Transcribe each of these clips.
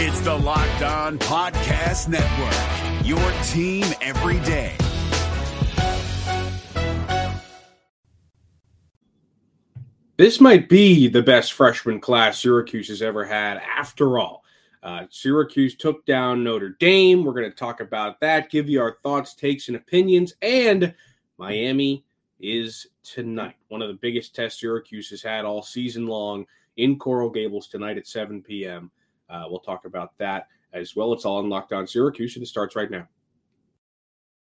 It's the Locked On Podcast Network, your team every day. This might be the best freshman class Syracuse has ever had, after all. Uh, Syracuse took down Notre Dame. We're going to talk about that, give you our thoughts, takes, and opinions. And Miami is tonight. One of the biggest tests Syracuse has had all season long in Coral Gables tonight at 7 p.m. Uh, we'll talk about that as well. It's all on Locked On Syracuse, and it starts right now.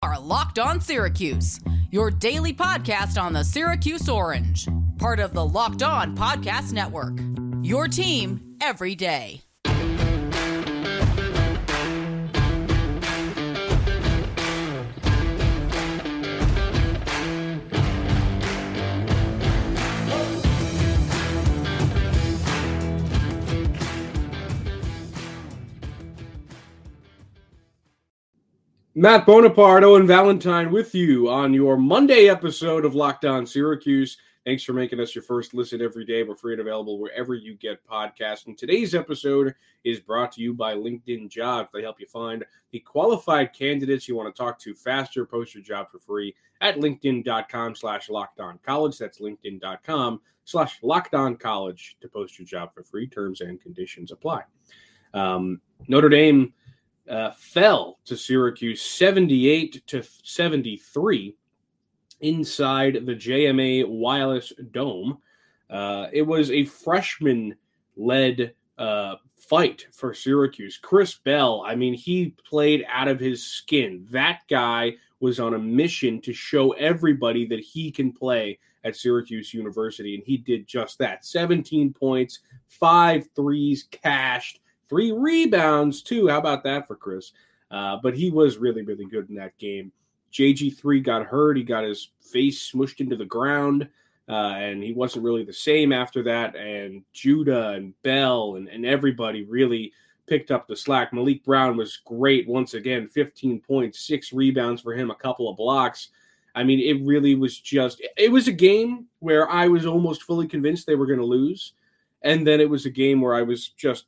Are Locked On Syracuse, your daily podcast on the Syracuse Orange, part of the Locked On Podcast Network. Your team every day. Matt Bonaparte, Owen Valentine with you on your Monday episode of Locked On Syracuse. Thanks for making us your first listen every day. We're free and available wherever you get podcasts. And today's episode is brought to you by LinkedIn Jobs. They help you find the qualified candidates you want to talk to faster. Post your job for free at linkedin.com slash lockedon college. That's linkedin.com slash lockedon college to post your job for free. Terms and conditions apply. Um, Notre Dame – uh, fell to Syracuse 78 to 73 inside the JMA Wireless Dome. Uh, it was a freshman led uh, fight for Syracuse. Chris Bell, I mean, he played out of his skin. That guy was on a mission to show everybody that he can play at Syracuse University, and he did just that 17 points, five threes cashed three rebounds too. How about that for Chris? Uh, but he was really, really good in that game. JG3 got hurt. He got his face smushed into the ground, uh, and he wasn't really the same after that. And Judah and Bell and, and everybody really picked up the slack. Maliq Brown was great once again 15 points, six rebounds for him, a couple of blocks. I mean, it really was just, it was a game where I was almost fully convinced they were going to lose. And then it was a game where I was just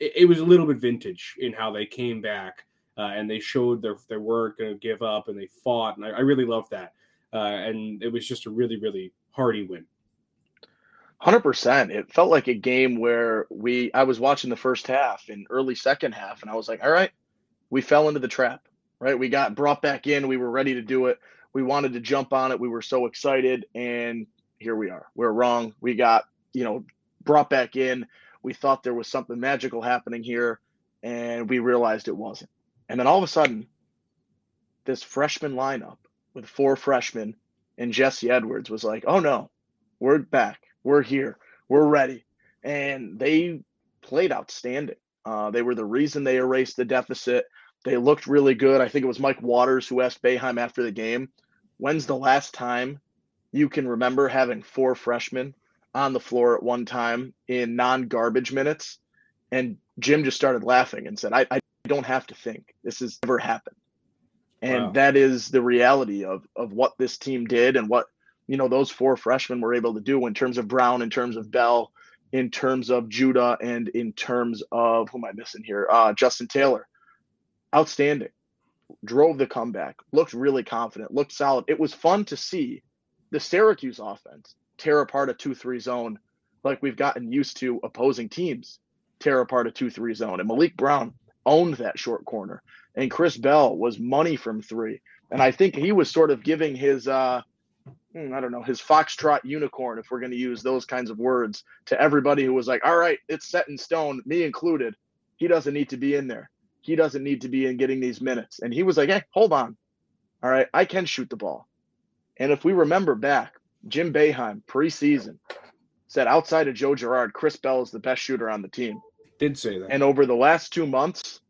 it, it was a little bit vintage in how they came back uh, and they showed their they weren't going to give up and they fought and I, I really loved that uh, and it was just a really really hearty win. Hundred percent. It felt like a game where we. I was watching the first half and early second half, and I was like, "All right, we fell into the trap. Right, we got brought back in. We were ready to do it. We wanted to jump on it. We were so excited, and here we are. We're wrong. We got you know brought back in. We thought there was something magical happening here, and we realized it wasn't. And then all of a sudden, this freshman lineup with four freshmen and Jesse Edwards was like, oh no, we're back. We're here. We're ready. And they played outstanding. Uh, they were the reason they erased the deficit. They looked really good. I think it was Mike Waters who asked Boeheim after the game, when's the last time you can remember having four freshmen on the floor at one time in non garbage minutes. And Jim just started laughing and said, I, I don't have to think. This has never happened. And wow. that is the reality of, of what this team did and what, you know, those four freshmen were able to do in terms of Brown, in terms of Bell, in terms of Judah, and in terms of who am I missing here? Uh, Justin Taylor. Outstanding. Drove the comeback, looked really confident, looked solid. It was fun to see the Syracuse offense tear apart a 2 3 zone like we've gotten used to opposing teams tear apart a 2 3 zone. And Maliq Brown owned that short corner. And Chris Bell was money from three. And I think he was sort of giving his, uh, hmm, I don't know, his foxtrot unicorn, if we're going to use those kinds of words, to everybody who was like, all right, it's set in stone, me included. He doesn't need to be in there. He doesn't need to be in getting these minutes. And he was like, hey, hold on. All right, I can shoot the ball. And if we remember back, Jim Boeheim preseason said outside of Joe Girard, Chris Bell is the best shooter on the team. Did say that. And over the last two months,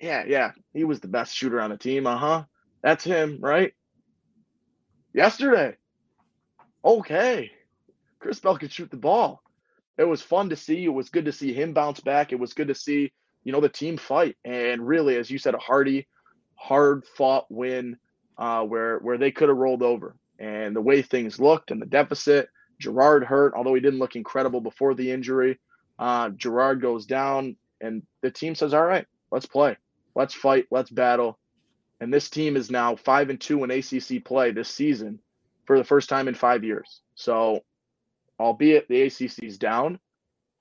yeah, yeah, he was the best shooter on the team. Uh huh. That's him, right? Yesterday. Okay. Chris Bell could shoot the ball. It was fun to see. It was good to see him bounce back. It was good to see, you know, the team fight. And really, as you said, a hearty, hard fought win uh, where where they could have rolled over and the way things looked and the deficit. Girard hurt, although he didn't look incredible before the injury. Uh, Girard goes down. And the team says, all right, let's play. Let's fight. Let's battle. And this team is now five and two in ACC play this season for the first time in five years. So, albeit the ACC is down,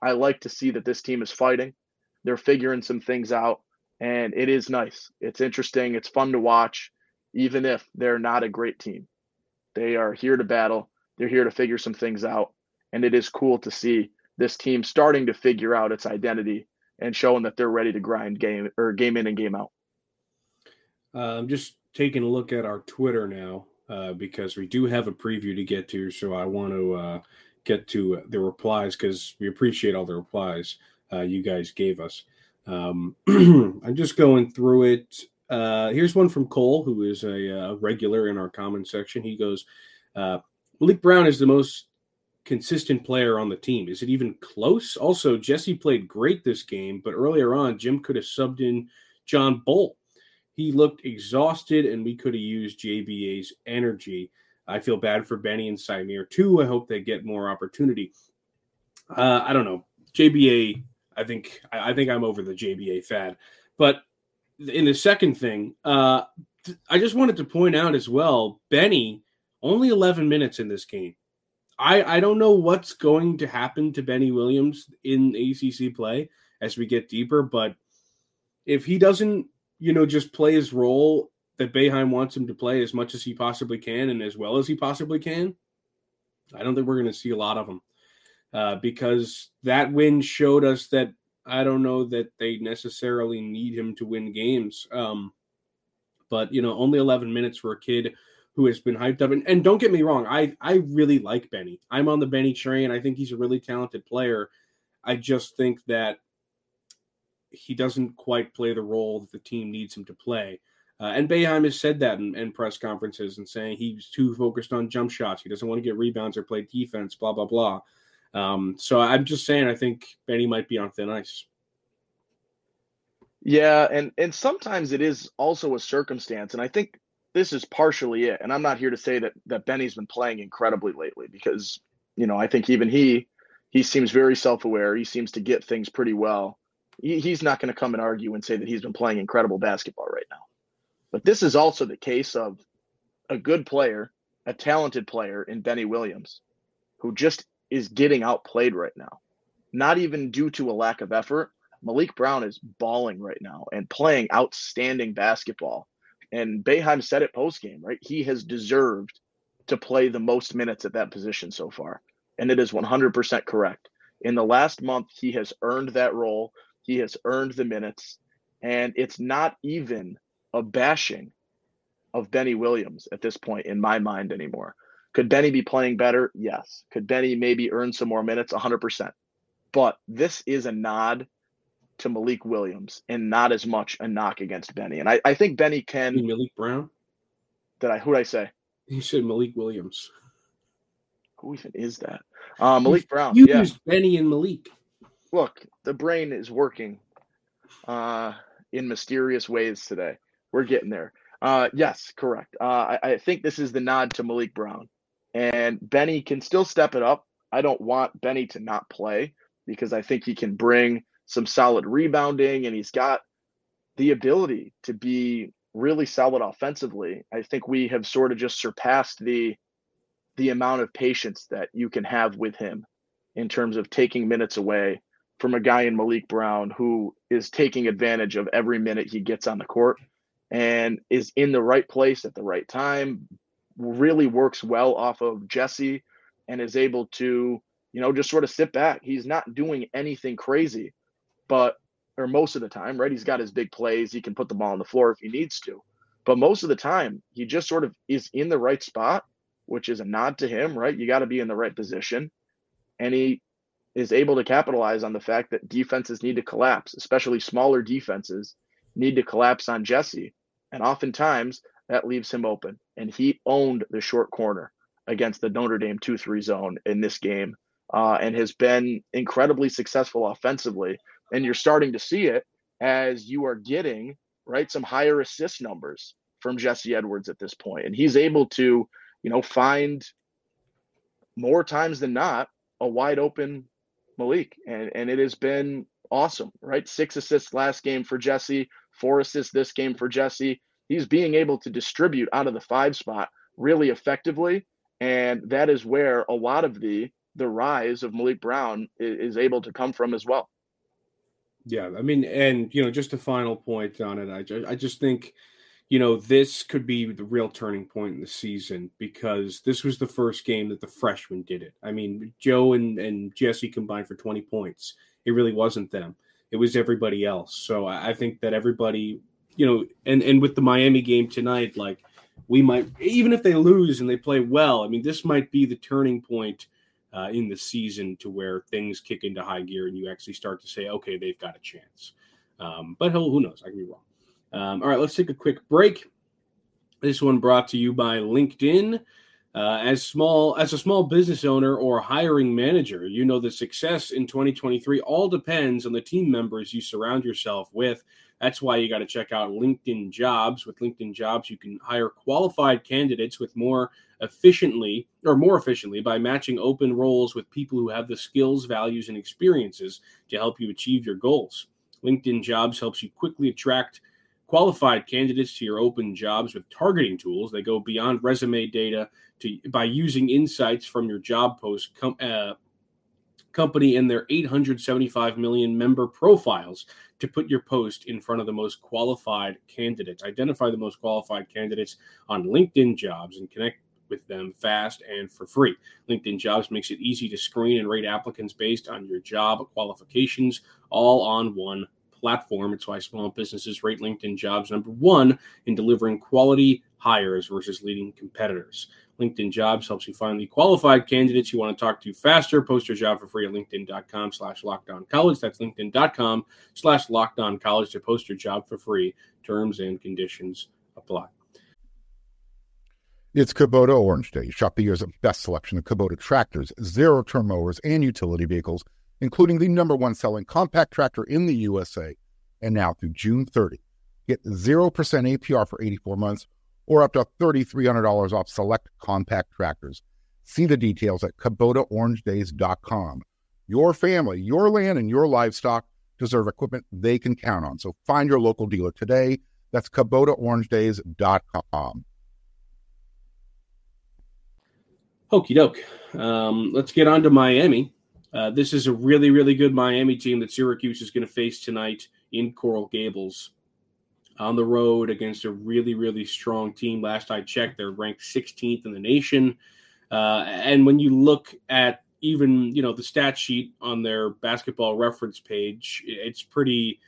I like to see that this team is fighting. They're figuring some things out, and it is nice. It's interesting. It's fun to watch, even if they're not a great team. They are here to battle. They're here to figure some things out, and it is cool to see this team starting to figure out its identity and showing that they're ready to grind game or game in and game out. Uh, I'm just taking a look at our Twitter now uh, because we do have a preview to get to. So I want to uh, get to the replies because we appreciate all the replies uh, you guys gave us. Um, I'm just going through it. Uh, here's one from Cole, who is a, uh, regular in our comment section. He goes, Maliq Brown is the most consistent player on the team. Is it even close? Also, Jesse played great this game, but earlier on, Jim could have subbed in John Bol. He looked exhausted, and we could have used JBA's energy. I feel bad for Benny and Symir too. I hope they get more opportunity. Uh, I don't know. JBA, I think I think I'm over the JBA fad. But in the second thing, uh, I just wanted to point out as well, Benny only 11 minutes in this game. I, I don't know what's going to happen to Benny Williams in ACC play as we get deeper, but if he doesn't, you know, just play his role that Boeheim wants him to play as much as he possibly can and as well as he possibly can, I don't think we're going to see a lot of him uh, because that win showed us that I don't know that they necessarily need him to win games. Um, but you know, only 11 minutes for a kid who has been hyped up. And, and don't get me wrong, I I really like Benny. I'm on the Benny train. I think he's a really talented player. I just think that he doesn't quite play the role that the team needs him to play. Uh, and Boeheim has said that in, in, press conferences and saying he's too focused on jump shots. He doesn't want to get rebounds or play defense, blah, blah, blah. Um, so I'm just saying, I think Benny might be on thin ice. Yeah, and and sometimes it is also a circumstance, and I think this is partially it. And I'm not here to say that that Benny's been playing incredibly lately because you know I think even he he seems very self aware. He seems to get things pretty well. He, he's not going to come and argue and say that he's been playing incredible basketball right now. But this is also the case of a good player, a talented player in Benny Williams, who just is getting outplayed right now. Not even due to a lack of effort. Maliq Brown is balling right now and playing outstanding basketball. And Boeheim said it post game, right? He has deserved to play the most minutes at that position so far. And it is 100% correct. In the last month, he has earned that role. He has earned the minutes. And it's not even a bashing of Benny Williams at this point in my mind anymore. Could Benny be playing better? Yes. Could Benny maybe earn some more minutes? 100%. But this is a nod to Malik Williams and not as much a knock against Benny. And I, I think Benny can. Maliq Brown? Did I? Who did I say? You said Malik Williams. Who even is that? Uh, Maliq Brown. You yeah. used Benny and Maliq. Look, the brain is working uh, in mysterious ways today. We're getting there. Uh, yes, correct. Uh, I, I think this is the nod to Maliq Brown. And Benny can still step it up. I don't want Benny to not play because I think he can bring some solid rebounding and he's got the ability to be really solid offensively. I think we have sort of just surpassed the the amount of patience that you can have with him in terms of taking minutes away from a guy in Maliq Brown who is taking advantage of every minute he gets on the court and is in the right place at the right time, really works well off of Jesse and is able to, you know, just sort of sit back. He's not doing anything crazy, but or most of the time, right? He's got his big plays. He can put the ball on the floor if he needs to. But most of the time, he just sort of is in the right spot, which is a nod to him, right? You got to be in the right position. And he is able to capitalize on the fact that defenses need to collapse, especially smaller defenses need to collapse on Jesse. And oftentimes that leaves him open. And he owned the short corner against the Notre Dame 2 3 zone in this game uh, and has been incredibly successful offensively. And you're starting to see it as you are getting, right, some higher assist numbers from Jesse Edwards at this point. And he's able to, you know, find more times than not a wide open Maliq. And, and it has been awesome, right? Six assists last game for Jesse, four assists this game for Jesse. He's being able to distribute out of the five spot really effectively. And that is where a lot of the the rise of Maliq Brown is, is able to come from as well. Yeah, I mean, and you know, just a final point on it. I, I just think, you know, this could be the real turning point in the season because this was the first game that the freshmen did it. I mean, Joe and, and Jesse combined for 20 points. It really wasn't them. It was everybody else. So I, I think that everybody, you know, and and with the Miami game tonight, like we might even if they lose and they play well, I mean, this might be the turning point uh, in the season to where things kick into high gear and you actually start to say, okay, they've got a chance. Um, but who, who knows? I can be wrong. Um, all right, let's take a quick break. This one brought to you by LinkedIn. Uh, as small as a small business owner or hiring manager, you know the success in 2023 all depends on the team members you surround yourself with. That's why you got to check out LinkedIn Jobs. With LinkedIn Jobs, you can hire qualified candidates with more efficiently or more efficiently by matching open roles with people who have the skills, values, and experiences to help you achieve your goals. LinkedIn Jobs helps you quickly attract qualified candidates to your open jobs with targeting tools. that go beyond resume data to by using insights from your job post com, uh, company and their 875 million member profiles to put your post in front of the most qualified candidates. Identify the most qualified candidates on LinkedIn Jobs and connect with them fast and for free. LinkedIn Jobs makes it easy to screen and rate applicants based on your job qualifications, all on one platform. It's why small businesses rate LinkedIn Jobs number one in delivering quality hires versus leading competitors. LinkedIn Jobs helps you find the qualified candidates you want to talk to faster. Post your job for free at linkedin.com slash lockedon college. That's linkedin.com slash lockedon college to post your job for free. Terms and conditions apply. It's Kubota Orange Day. Shop the year's best selection of Kubota tractors, zero turn mowers, and utility vehicles, including the number one selling compact tractor in the USA. And now through June 30, get 0% APR for 84 months or up to $3,300 off select compact tractors. See the details at KubotaOrangeDays.com. Your family, your land, and your livestock deserve equipment they can count on. So find your local dealer today. That's KubotaOrangeDays.com. Okie doke. Um, let's get on to Miami. Uh, this is a really, really good Miami team that Syracuse is going to face tonight in Coral Gables on the road against a really, really strong team. Last I checked, they're ranked 16th in the nation. Uh, and when you look at even you know the stat sheet on their basketball reference page, it's pretty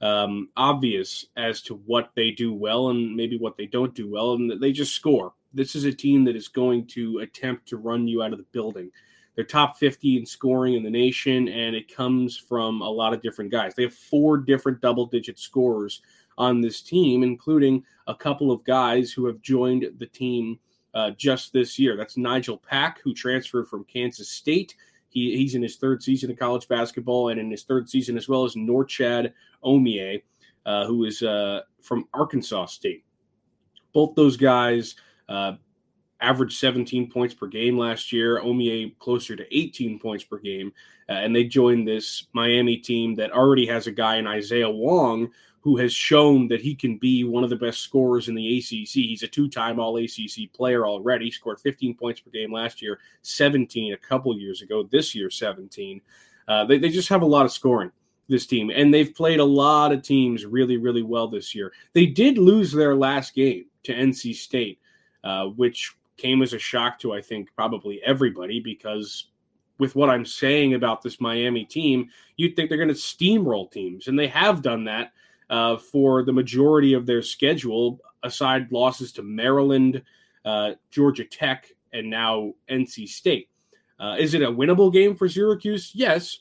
um, obvious as to what they do well and maybe what they don't do well, and they just score. This is a team that is going to attempt to run you out of the building. They're top 50 in scoring in the nation, and it comes from a lot of different guys. They have four different double digit scorers on this team, including a couple of guys who have joined the team uh, just this year. That's Nigel Pack, who transferred from Kansas State. He, he's in his third season of college basketball, and in his third season as well as Norchad Omier, uh, who is uh, from Arkansas State. Both those guys uh, averaged 17 points per game last year. Omier closer to 18 points per game, uh, and they joined this Miami team that already has a guy in Isaiah Wong who has shown that he can be one of the best scorers in the ACC. He's a two-time All ACC player already. Scored 15 points per game last year, 17 a couple years ago. This year, 17. Uh, they, they just have a lot of scoring this team, and they've played a lot of teams really, really well this year. They did lose their last game to NC State, uh, which came as a shock to I think probably everybody because with what I'm saying about this Miami team, you'd think they're going to steamroll teams, and they have done that uh, for the majority of their schedule, aside losses to Maryland, uh, Georgia Tech, and now NC State. Uh, is it a winnable game for Syracuse? Yes,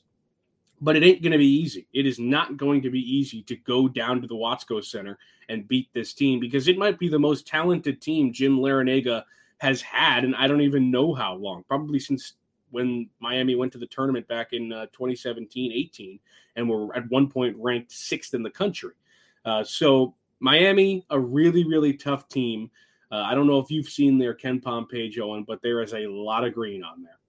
but it ain't going to be easy. It is not going to be easy to go down to the Watsco Center and beat this team because it might be the most talented team Jim Larrañaga has had, and I don't even know how long. Probably since when Miami went to the tournament back in uh, 2017 18 and were at one point ranked sixth in the country. Uh, so, Miami, a really, really tough team. Uh, I don't know if you've seen their KenPom page, Owen, but there is a lot of green on there.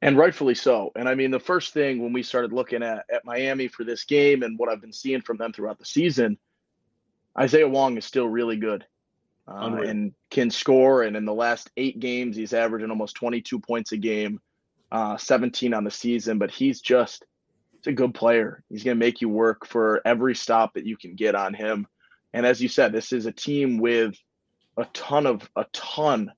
And rightfully so. And I mean, the first thing when we started looking at, at Miami for this game and what I've been seeing from them throughout the season, Isaiah Wong is still really good uh, and can score. And in the last eight games, he's averaging almost 22 points a game, uh, 17 on the season. But he's just he's a good player. He's going to make you work for every stop that you can get on him. And as you said, this is a team with a ton of a ton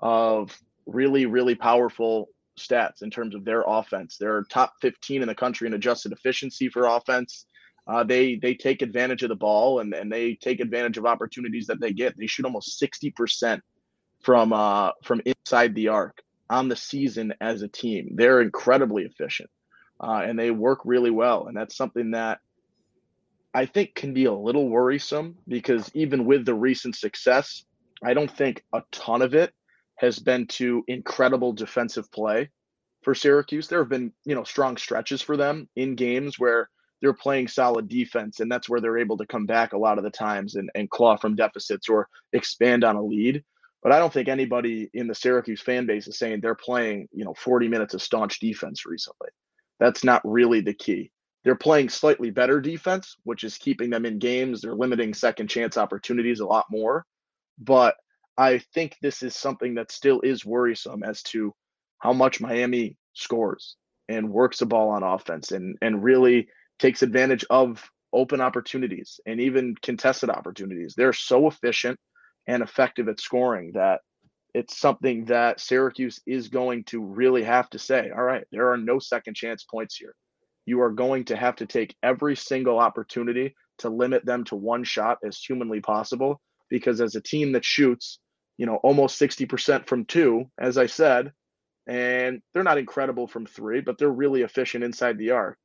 of really really powerful stats in terms of their offense. They're top 15 in the country in adjusted efficiency for offense uh, they they take advantage of the ball and, and they take advantage of opportunities that they get. They shoot almost 60% from uh, from inside the arc on the season as a team. They're incredibly efficient uh, and they work really well. And that's something that I think can be a little worrisome because even with the recent success, I don't think a ton of it has been to incredible defensive play for Syracuse. There have been, you know, strong stretches for them in games where they're playing solid defense, and that's where they're able to come back a lot of the times and, and claw from deficits or expand on a lead. But I don't think anybody in the Syracuse fan base is saying they're playing, you know, 40 minutes of staunch defense recently. That's not really the key. They're playing slightly better defense, which is keeping them in games. They're limiting second chance opportunities a lot more. But I think this is something that still is worrisome as to how much Miami scores and works the ball on offense and and really takes advantage of open opportunities and even contested opportunities. They're so efficient and effective at scoring that it's something that Syracuse is going to really have to say, all right, there are no second chance points here. You are going to have to take every single opportunity to limit them to one shot as humanly possible because as a team that shoots, you know, almost 60% from two, as I said, and they're not incredible from three, but they're really efficient inside the arc.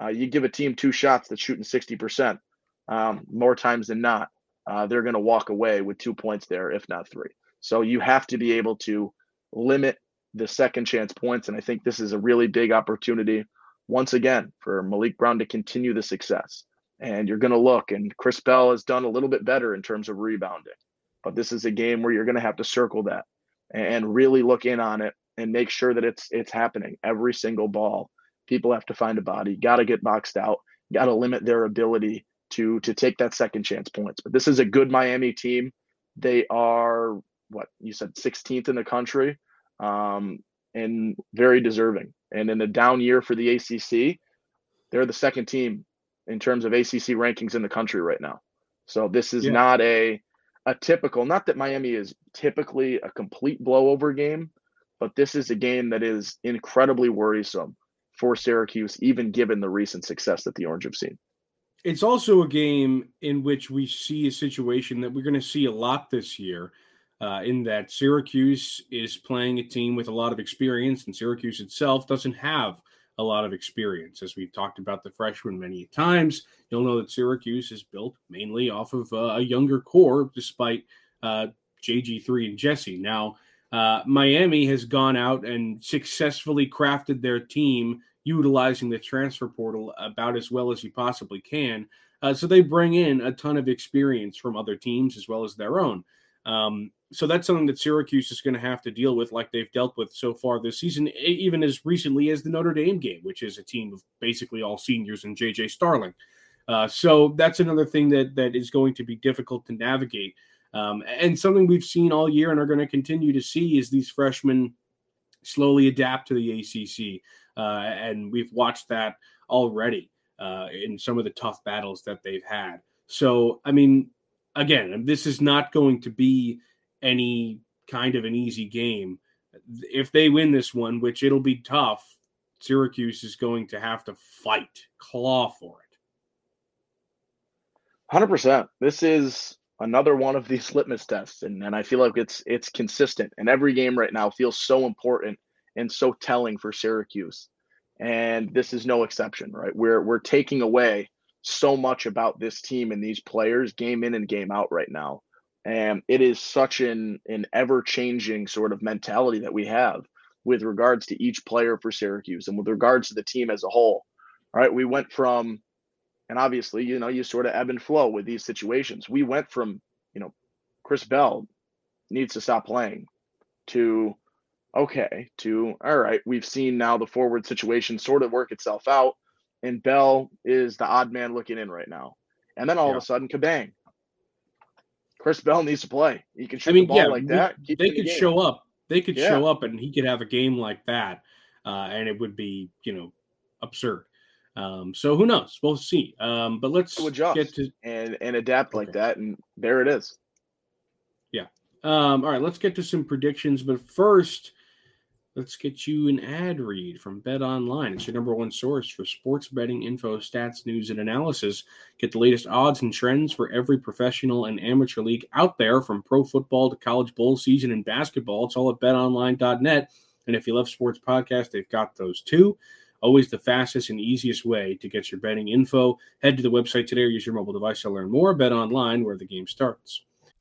Uh, you give a team two shots that's shooting 60% um, more times than not, uh, they're going to walk away with two points there, if not three. So you have to be able to limit the second chance points. And I think this is a really big opportunity, once again, for Maliq Brown to continue the success. And you're going to look, and Chris Bell has done a little bit better in terms of rebounding. But this is a game where you're going to have to circle that and really look in on it and make sure that it's it's happening every single ball people have to find a body, got to get boxed out, got to limit their ability to to take that second chance points. But this is a good Miami team. They are what you said 16th in the country um, and very deserving. And in a down year for the ACC, they're the second team in terms of ACC rankings in the country right now. So this is yeah. not a a typical not that Miami is typically a complete blowover game, but this is a game that is incredibly worrisome for Syracuse, even given the recent success that the Orange have seen. It's also a game in which we see a situation that we're going to see a lot this year. Uh, in that Syracuse is playing a team with a lot of experience, and Syracuse itself doesn't have a lot of experience. As we've talked about the freshmen many times, you'll know that Syracuse is built mainly off of uh, a younger core, despite uh, JG3 and Jesse. Now, uh, Miami has gone out and successfully crafted their team utilizing the transfer portal about as well as you possibly can. Uh, so they bring in a ton of experience from other teams as well as their own. Um, so that's something that Syracuse is going to have to deal with, like they've dealt with so far this season, even as recently as the Notre Dame game, which is a team of basically all seniors and JJ Starling. Uh, so that's another thing that that is going to be difficult to navigate, um, and something we've seen all year and are going to continue to see is these freshmen slowly adapt to the ACC. Uh, and we've watched that already uh, in some of the tough battles that they've had. So, I mean, again, this is not going to be any kind of an easy game. If they win this one, which it'll be tough, Syracuse is going to have to fight, claw for it. 100%. This is another one of these litmus tests and, and I feel like it's it's consistent and every game right now feels so important and so telling for Syracuse. And this is no exception, right? We're we're taking away so much about this team and these players game in and game out right now. And it is such an an ever-changing sort of mentality that we have with regards to each player for Syracuse and with regards to the team as a whole. All right, we went from and obviously, you know, you sort of ebb and flow with these situations. We went from, you know, Chris Bell needs to stop playing to okay to all right, we've seen now the forward situation sort of work itself out, and Bell is the odd man looking in right now. And then all Yeah. of a sudden, kabang. Chris Bell needs to play. He can shoot I mean, the ball yeah, like we- that. keep they in the could show up. They could Yeah. show up, and he could have a game like that, uh, and it would be, you know, absurd. Um, so who knows? We'll see. Um, but let's To adjust. get to and and adapt like Okay. that, and there it is. Yeah. Um, all right, let's get to some predictions. But first, let's get you an ad read from Bet Online. It's your number one source for sports betting info, stats, news, and analysis. Get the latest odds and trends for every professional and amateur league out there, from pro football to college bowl season and basketball. It's all at betonline.net. And if you love sports podcasts, they've got those too. Always the fastest and easiest way to get your betting info. Head to the website today or use your mobile device to learn more. Bet online, where the game starts.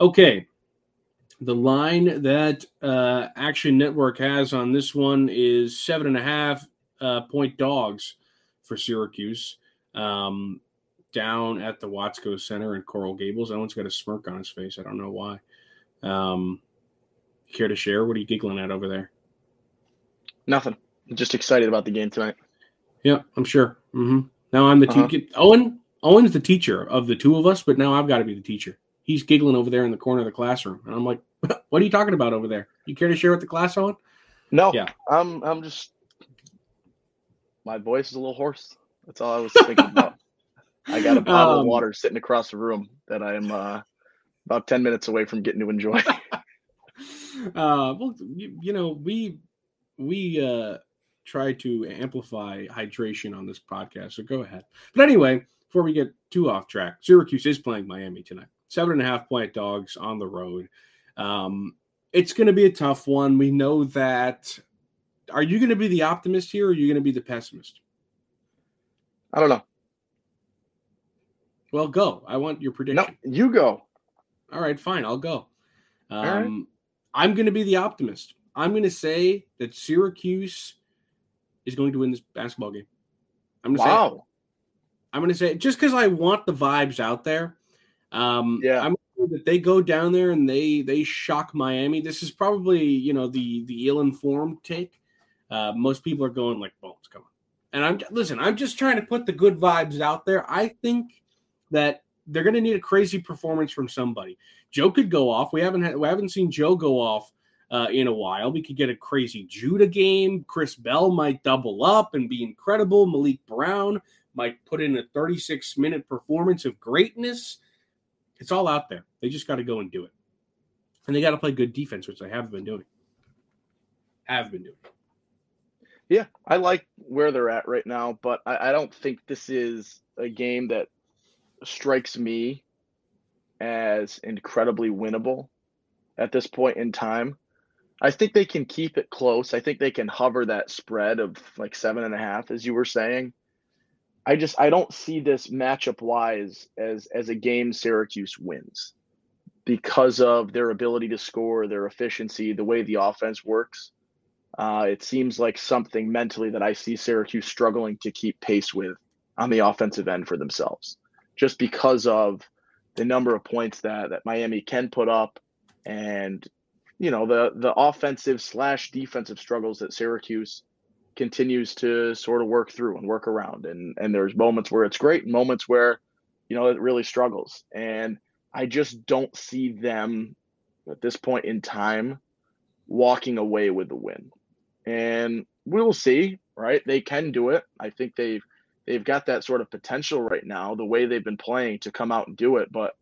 Okay. The line that uh, Action Network has on this one is seven and a half uh, point dogs for Syracuse um, down at the Watsco Center in Coral Gables. Owen's got a smirk on his face. I don't know why. Um, care to share? What are you giggling at over there? Nothing. I'm just excited about the game tonight. Yeah, I'm sure. Mm-hmm. Now I'm the Uh-huh. teacher. Owen. Owen's the teacher of the two of us, but now I've got to be the teacher. He's giggling over there in the corner of the classroom, and I'm like, "What are you talking about over there? You care to share with the class, on? No, Yeah. I'm I'm just my voice is a little hoarse. That's all I was thinking about. I got a bottle of Um, water sitting across the room that I am uh, about ten minutes away from getting to enjoy. Uh, well, you, you know, we we uh, try to amplify hydration on this podcast, so go ahead. But anyway, before we get too off track, Syracuse is playing Miami tonight. Seven and a half point dogs on the road. Um, it's going to be a tough one. We know that. Are you going to be the optimist here, or are you going to be the pessimist? I don't know. Well, go. I want your prediction. No, you go. All right, fine. I'll go. Um, right. I'm going to be the optimist. I'm going to say that Syracuse is going to win this basketball game. I'm going to say. Wow. I'm going to say just because I want the vibes out there. Um, Yeah. I'm that they go down there and they they shock Miami. This is probably you know the the ill informed take. Uh, most people are going like, "Bones, come on." And I'm listen. I'm just trying to put the good vibes out there. I think that they're going to need a crazy performance from somebody. Joe could go off. We haven't had, we haven't seen Joe go off uh, in a while. We could get a crazy Judah game. Chris Bell might double up and be incredible. Maliq Brown might put in a 36 minute performance of greatness. It's all out there. They just got to go and do it. And they got to play good defense, which they have been doing. Have been doing. Yeah, I like where they're at right now, but I, I don't think this is a game that strikes me as incredibly winnable at this point in time. I think they can keep it close. I think they can hover that spread of like seven and a half, as you were saying. I just I don't see this matchup wise as as a game Syracuse wins because of their ability to score, their efficiency, the way the offense works. Uh, it seems like something mentally that I see Syracuse struggling to keep pace with on the offensive end for themselves, just because of the number of points that that Miami can put up, and you know the the offensive slash defensive struggles that Syracuse continues to sort of work through and work around, and and there's moments where it's great, moments where you know it really struggles, and I just don't see them at this point in time walking away with the win. And we'll see right? They can do it. I think they've they've got that sort of potential right now the way they've been playing to come out and do it. But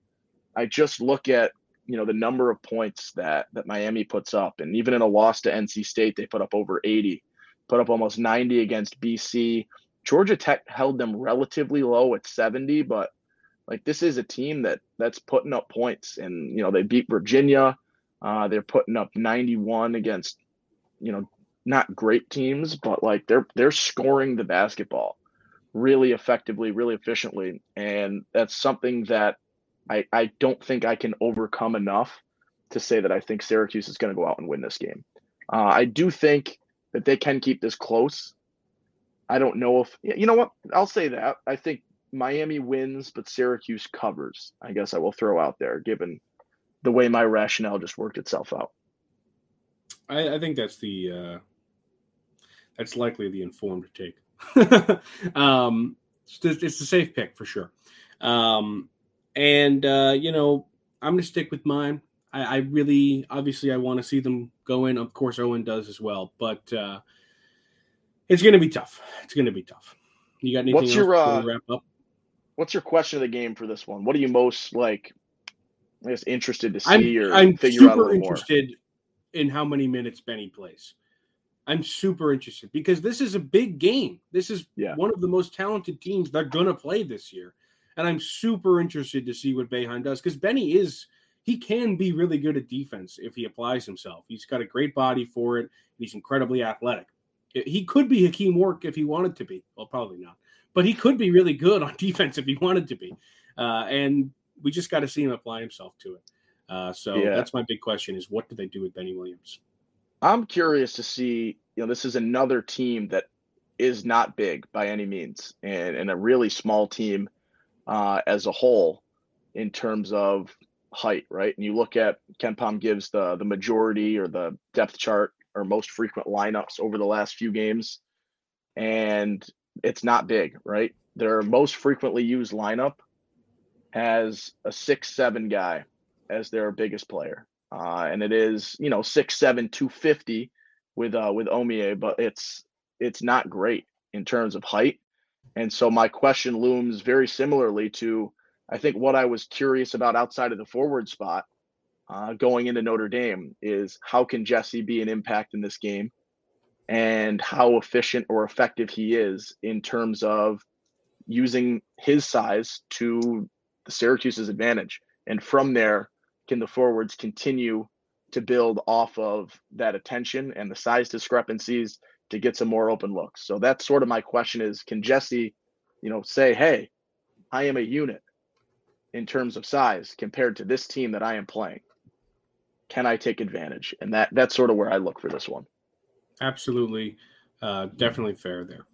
i just look at you know the number of points that that miami puts up. And even in a loss to nc state they put up over 80 put up almost 90 against bc georgia tech held them relatively low at 70 but like this is a team that that's putting up points. And you know they beat virginia. Uh, they're putting up 91 against you know, not great teams, but like they're they're scoring the basketball really effectively, really efficiently, and that's something that I I don't think I can overcome enough to say that I think Syracuse is going to go out and win this game. Uh, I do think that they can keep this close. I don't know if you know what I'll say that I think Miami wins, but Syracuse covers. I guess I will throw out there, given the way my rationale just worked itself out. I, I think that's the uh, that's likely the informed take. um, it's, it's a safe pick for sure. Um, and uh, you know, I'm going to stick with mine. I, I really, obviously, I want to see them go in. Of course, Owen does as well, but uh, it's going to be tough. It's going to be tough. You got anything What's your, uh, wrap up? What's your question of the game for this one? What are you most like? I guess interested to I'm, see or I'm figure out a little more. interested in how many minutes Benny plays. I'm super interested because this is a big game. This is Yeah. one of the most talented teams they're going to play this year. And I'm super interested to see what Boeheim does because Benny is, he can be really good at defense if he applies himself. He's got a great body for it. He's incredibly athletic. He could be Hakeem Work if he wanted to be. Well, probably not. But he could be really good on defense if he wanted to be. Uh, and we just got to see him apply himself to it. Uh, so Yeah. that's my big question: is what do they do with Benny Williams? I'm curious to see, you know, this is another team that is not big by any means and, and a really small team uh, as a whole in terms of height, right? And you look at KenPom gives the the majority or the depth chart or most frequent lineups over the last few games, and it's not big, right? Their most frequently used lineup has a six seven guy as their biggest player uh, and it is you know six seven two fifty with uh with Omier, but it's it's not great in terms of height. And so my question looms very similarly to I think what I was curious about outside of the forward spot uh, going into Notre Dame is how can Jesse be an impact in this game, and how efficient or effective he is in terms of using his size to the Syracuse's advantage, and from there can the forwards continue to build off of that attention and the size discrepancies to get some more open looks. So that's sort of my question is can Jesse, you know, say, "Hey, I am a unit in terms of size compared to this team that I am playing. Can I take advantage?" And that that's sort of where I look for this one. Absolutely, uh, definitely fair there.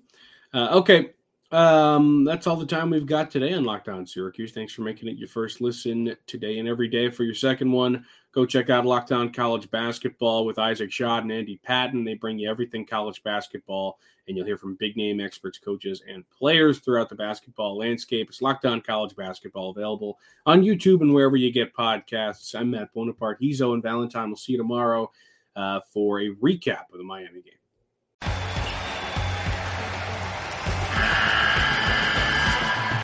Uh, okay, um, that's all the time we've got today on Locked On Syracuse. Thanks for making it your first listen today and every day. For your second one, go check out Locked On College Basketball with Isaac Schott and Andy Patton. They bring you everything college basketball, and you'll hear from big name experts, coaches, and players throughout the basketball landscape. It's Locked On College Basketball available on YouTube and wherever you get podcasts. I'm Matt Bonaparte. He's Owen Valentine. We'll see you tomorrow uh, for a recap of the Miami game.